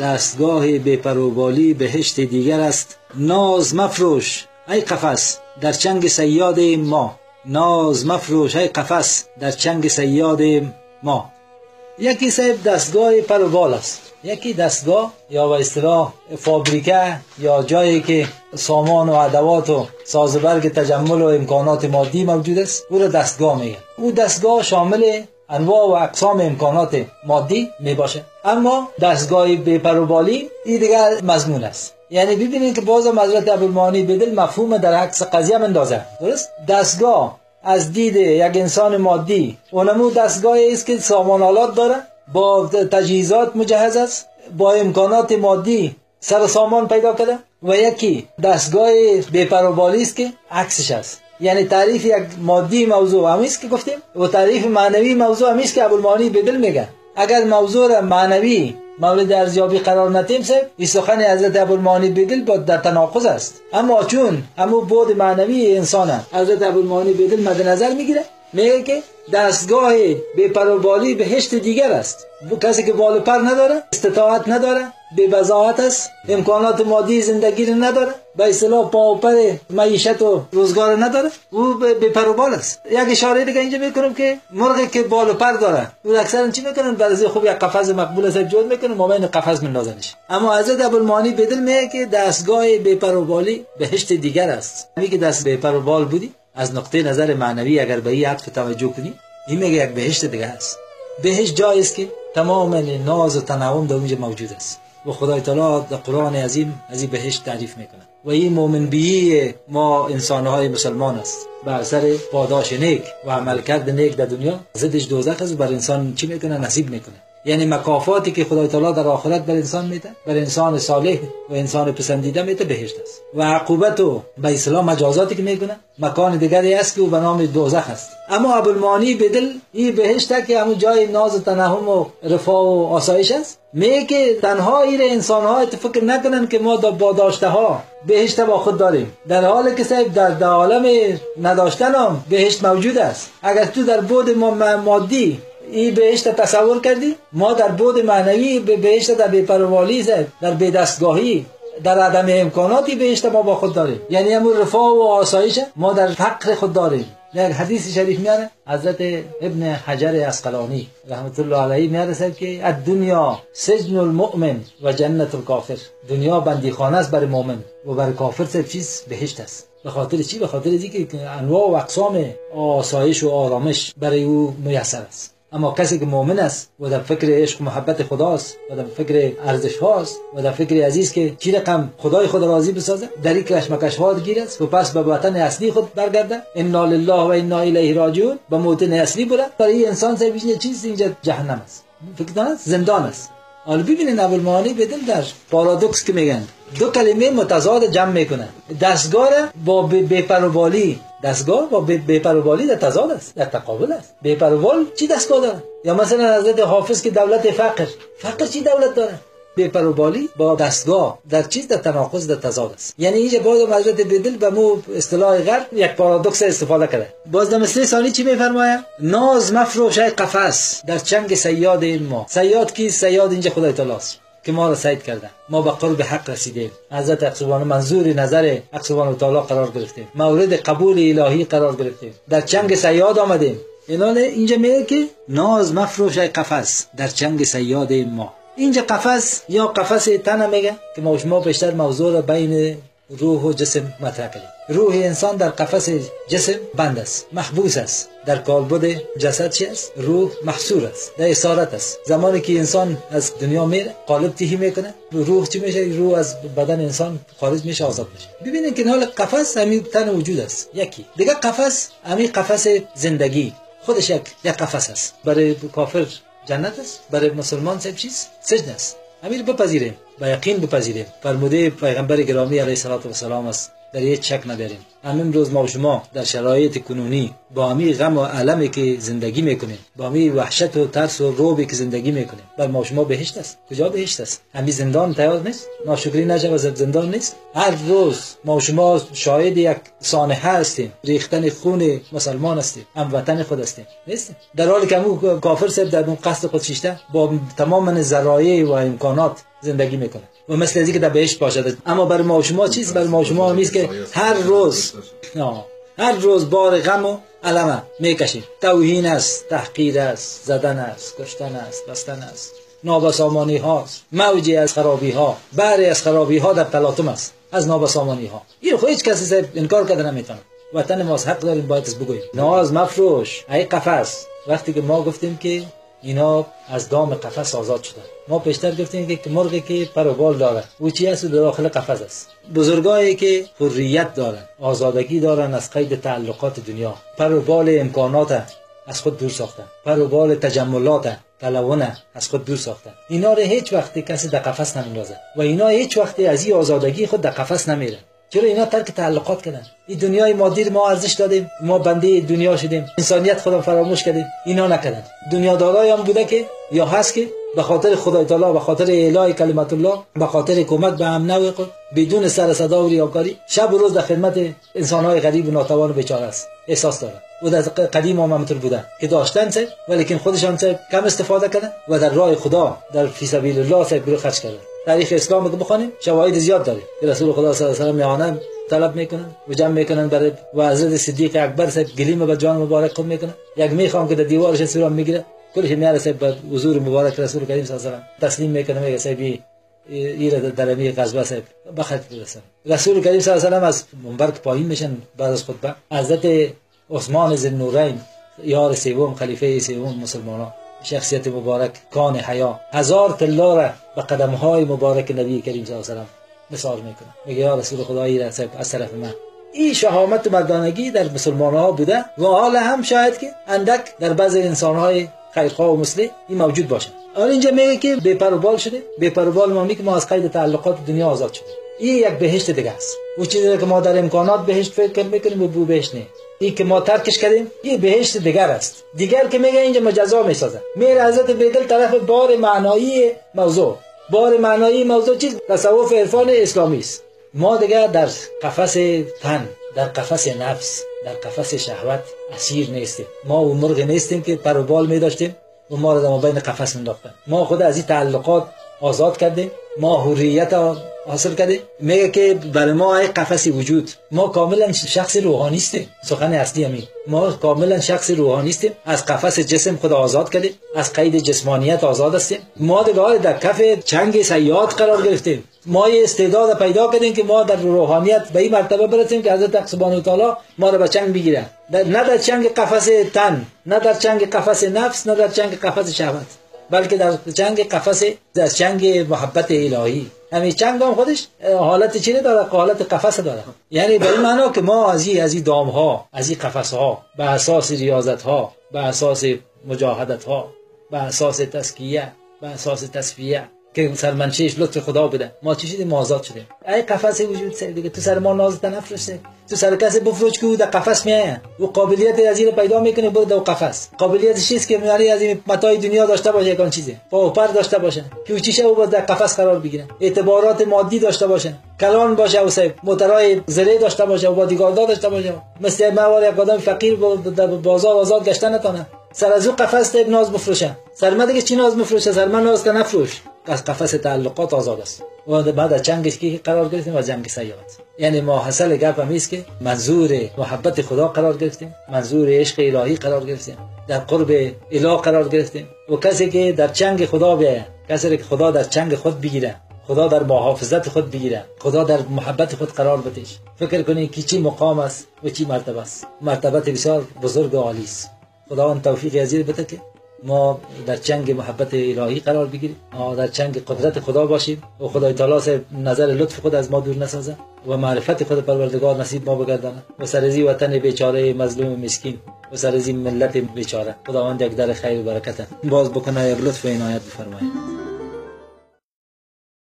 دستگاه بپروبالی بهشت دیگر است. ناز مفروش ای قفس در چنگ سیاد ما. ناز مفروش ای قفس در چنگ سیاد ما. یکی صاحب دستگاه پروبال است. یکی دستگاه یا به اصطلاح فابریکه یا جایی که سامان و ادوات و سازبرگ تجمل و امکانات مادی موجود است او را دستگاه میگن. او دستگاه شامل انواع و اقسام امکانات مادی می باشه اما دستگاه بپروبالی این دیگر مضمون است. یعنی ببینید که باز حضرت ابوالمعانی بدل مفهوم در عکس قضیه مندازه درست؟ دستگاه از دید یک انسان مادی اونمو دستگاه است که سامانالات داره با تجهیزات مجهز است با امکانات مادی سر سامان پیدا کرده و یکی دستگاه بپروبالی است که عکسش است. یعنی تعریف یک مادی موضوع همیست که گفتیم و تعریف معنوی موضوع همیست که ابوالمعانی بدل میگه. اگر موضوع معنوی مورد ارزیابی قرار ندیم سه این سخن حضرت ابوالمعانی بدل با در تناقض است. اما چون همو بود معنوی انسان حضرت ابوالمعانی بدل مد نظر می‌گیره. میگه که دستگاه به پروبالی بهشت دیگر است. کسی که بال پر نداره استطاعت نداره به بزاعت است امکانات مادی زندگی رو نداره به اصطلاح پر معیشت و روزگار نداره او به پروبال است. یک اشاره دیگه اینجا می‌کنم که مرغی که بال پر داره او اکثرا چی می‌کنن بعضی خوب یک قفس مقبول است جور می‌کنن مابین قفس مندازنش اما حضرت ابوالمعانی بدل میگه که دستگاه به پروبالی بهشت دیگر است. میگه دست به پروبال بودی؟ از نقطه نظر معنوی اگر به این عطف توجه کنی این میگه یک بهشت دیگه است. بهشت جایی است که تمام ناز و تنعم در اونجا موجود است. و خدای تعالی در قرآن عظیم از این بهشت تعریف می‌کنه. و این مومن بیی ما انسانهای مسلمان است. بر اثر پاداش نیک و عملکرد نیک در دنیا ضدش دوزخ است بر انسان چی می‌کنه؟ نصیب می‌کنه. یعنی مکافاتی که خدای تعالی در آخرت بر انسان میده بر انسان صالح و انسان پسندیده میده بهشت است. و عقوبت و به اسلام مجازاتی که می‌کنه مکان دیگری است که او به نام دوزخ است. اما ابوالمعانی بدل این بهشت که همون جای ناز و تنهم و رفاه و آسایش است. میگه تنها این انسان ها فکر نکنن که ما با داشته ها بهشت با خود داریم. در حالی که صاحب در, در عالم نداشتن هم بهشت موجود است. اگر تو در بود مادی این بهشت تصور کردی؟ ما در بود معنوی به بهشت در بیپروالی در دستگاهی در عدم امکاناتی بهشت ما با خود داریم. یعنی همون رفاه و آسایش ما در فقر خود داریم. یک حدیث شریف میاره حضرت ابن حجر اسقلانی رحمت الله علیه میاره که دنیا سجن المؤمن و جنت الکافر. دنیا بندیخانه است برای مؤمن و برای کافر سر چیز بهشت است. به خاطر چی؟ به خاطر اینکه انواع و اقسام آسایش و آرامش برای او میسر است. اما کسی که مؤمن است و در فکر عشق و محبت خداست و در فکر ارزش هاست و در فکر عزیز که چی رقم خدای خود راضی بسازه در این کشمکش ها گیر است. و پس به وطن اصلی خود برگرده. انا لله و انا الیه راجعون. به موطن اصلی بره برای این انسان سه چیز اینجا جهنم است. فکر زندان است. حالا ببینید ابوالمعانی بدل در پارادوکس که میگن. دو کلمه متضاد جمع می‌کنن دستگاه با بپروبالی دستگاه با بپروبالی در تضاد است در تقابل است. بپروبال چی دستگاه داره یا مثلا حضرت حافظ که دولت فقر. فقر چی دولت داره؟ بپروبالی با دستگاه در چیز در تناقض در تضاد است. یعنی اینجا باز حضرت بدل به مو اصطلاح غرب یک پارادوکس استفاده کرده. باز در مثل ثانی چی میفرماید؟ ناز مفروش قفس در چنگ سیاد این ما. سیاد کی؟ سیاد اینجا خدای تعالی است. که ما را سید کرده. ما به قرب حق رسیدیم. حضرت اقصوان منظور نظر اقصوان تعالی قرار گرفتیم. مورد قبول الهی قرار گرفتیم. در چنگ سیاد آمدیم. اینا اینجا میگه که ناز مفروش قفس در چنگ سیاد ما. اینجا قفس یا قفس تن میگه که ما شما بیشتر موضوع را بین روح و جسم مطرح کردیم روح انسان در قفس جسم بند است محبوس است. در کالبد جسد چی است؟ روح محصور است در اسارت است. زمانی که انسان از دنیا میره قالب تیهی می‌کنه. روح چی میشه؟ روح از بدن انسان خارج میشه آزاد میشه. ببینید که حال قفس همین تن وجود است. یکی. دیگه قفس همین قفس زندگی. خودش یک یک قفس است. برای کافر جنت است برای مسلمان سب چیز سجن است. امیر بپذیریم. با یقین بپذیریم فرموده پیغمبر گرامی علیه السلام است. در یک چک نداریم همین روز ما و شما در شرایط کنونی با همی غم و علمی که زندگی می‌کنیم با همی وحشت و ترس و روبی که زندگی می‌کنیم. بر ما و شما بهشت است. کجا بهشت است؟ همین زندان تیار نیست؟ ناشکری نشه و زندان نیست؟ هر روز ما و شما شاهد یک سانحه هستیم. ریختن خون مسلمان هستیم. هم وطن خود هستیم. نیست در حالی که کافر سب در اون قصد خود شیشته با تمام ذرایع و امکانات زندگی می‌کنه. و مثل ازی که در بهشت باشد. اما برای ما شما چیز؟ برای ما شما نیست که هر روز هر روز بار غم و علمه می‌کشیم. توهین است تحقیر است زدن است کشتن است بستن است. نابسامانی هاست. موجی از خرابی ها بری از خرابی ها در تلاطم است. از نابسامانی ها این خود هیچ کسی انکار کرده نمی‌تونه. وطن ماست حق داریم باید بگوییم. ناز مفروش. ای قفس. وقتی که ما گفتیم که اینا از دام قفس آزاد شدن. ما پیشتر گفتیم که مرغی که پر و بال داره. او چی است؟ داخل قفس است. بزرگایی که حریت دارن آزادگی دارن از قید تعلقات دنیا. پر و بال امکانات از خود دور ساختن. پر و بال تجملات تلونه از خود دور ساختن. اینا رو هیچ وقتی کسی در قفس نمیندازه. و اینا هیچ وقتی از این آزادگی خود در قفس نمیره چرا اینا ترک تعلقات کردن؟ این دنیای مادی ما ارزش دادیم ما بنده دنیا شدیم. انسانیت خودم فراموش کردیم. اینا نکردن. دنیا دارای هم بوده که یا هست که به خاطر خدای تعالی به خاطر اعلای کلمت الله به خاطر کمک به هم نوع بدون سر صدا و ریاکاری شب و روز در خدمت انسانهای غریب و ناتوان و بیچاره است. احساس داره و در قدیم هم همطور بودن که داشتن سه ولیکن خودشان کم استفاده کردن و در راه خدا در فی سبیل الله سه برو خرج کردن. تاریخ اسلام که بخونیم شواهد زیاد داره که رسول خدا صلی الله علیه و آله طلب می‌کنن و جمع می‌کنن برای و حضرت صدیق اکبر صاحب گلیم به جان مبارک خود می‌کنن یک می‌خوام که در دیوارش سورم می‌گیره. کلش میارسه به حضور مبارک رسول کریم صلی الله علیه و تسلیم می‌کنه. میگه صاحبی ایره در امی قصبه صاحب بخط برسن رسول کریم صلی الله علیه و از منبر پایین میشن بعد از خطبه حضرت عثمان ذی النورین یار سوم خلیفه سوم مسلمانان. شخصیت مبارک کان حیا. هزار تلاره به قدم های مبارک نبی کریم صلی الله علیه و مثال می‌کنه میگه یا رسول خدایی را از طرف من. این شهامت مردانگی در مسلمان ها بوده و حالا هم شاید که اندک در بعض انسان های خیرخواه و مسلم این موجود باشه. حالا اینجا میگه که بی بال شده. بی بال ما که ما از قید تعلقات دنیا آزاد شده این یک بهشت دیگه است. او چیزی که ما در امکانات بهشت فکر می‌کنیم و بو بهشت نه این که ما ترکش کردیم این بهشت دیگر است. دیگر که میگه اینجا مجزا می‌سازه. میره حضرت بیدل طرف بار معنایی موضوع. بار معنایی موضوع چیز؟ تصوف عرفان اسلامی است. ما دیگر در قفس تن در قفس نفس در قفس شهوت اسیر نیستیم. ما اون مرغ نیستیم که پر و بال می داشتیم و ما را در بین قفس انداختن ما خود از این تعلقات آزاد کردیم. ما حریت حاصل کرده. میگه که برای ما یک قفسی وجود. ما کاملا شخص روحانی هستیم. سخن اصلی همین ما کاملا شخص روحانی هستیم. از قفس جسم خود آزاد کردیم از قید جسمانیت آزاد هستیم. ما دیگه در کف چنگ سیاد قرار گرفتیم. ما یه استعداد پیدا کردیم که ما در روحانیت به این مرتبه برسیم که حضرت سبحانه تعالی ما رو به چنگ بگیره نه در چنگ قفس تن نه در چنگ قفس نفس نه در چنگ قفس شهوت. بلکه در چنگ قفس در چنگ محبت الهی. همین چنگ هم خودش حالت چی داره؟ حالت قفس داره. یعنی به این معنا که ما از این از این دام ها از این قفس ها به اساس ریاضت ها به اساس مجاهدت ها به اساس تسکیه به اساس تصفیه که سرمنشیش لطف خدا بده. ما چی شدیم آزاد شدیم. ای قفس وجود سر دیگه. تو سر ما ناز نفرسته تو سر کسی بفروش که در قفس میایه و قابلیت از این پیدا می‌کنه برو در قفس. قابلیت چیست که میاری از این متای دنیا داشته باشه یکان چیزه؟ پا پر داشته باشه. که چیشه او در قفس قرار بگیره. اعتبارات مادی داشته باشه. کلان باشه او سیب موترای زره داشته باشه. و بادیگاردار داشته باشه. مثل موار یک آدم فقیر در بازار آزاد گشتن نتونه سر از او قفس ناز بفروشه. سر ما دیگه چی ناز بفروشه؟ سر من ناز که نفروش. از قفس تعلقات آزاد است. و بعد از چنگش که قرار گرفتیم و جنگ سیاد یعنی ما حاصل گپ هم که منظور محبت خدا قرار گرفتیم منظور عشق الهی قرار گرفتیم در قرب اله قرار گرفتیم. و کسی که در چنگ خدا بیاید کسی که خدا در چنگ خود بگیره خدا در محافظت خود بگیره خدا در محبت خود قرار بتش فکر کنید که چی مقام است و چی مرتبه است. مرتبت بسیار بزرگ و عالی است. خداوند توفیق عزیز بده که ما در چنگ محبت الهی قرار بگیریم. در چنگ قدرت خدا باشیم. و خدای تعالی نظر لطف خود از ما دور نسازه و معرفت خود پروردگار نصیب ما بگردانه. و سرزی وطن بیچاره مظلوم مسکین و سرزی ملت بیچاره. خداوند یک در خیر و برکت باز بکنه یک لطف و عنایت بفرمایید.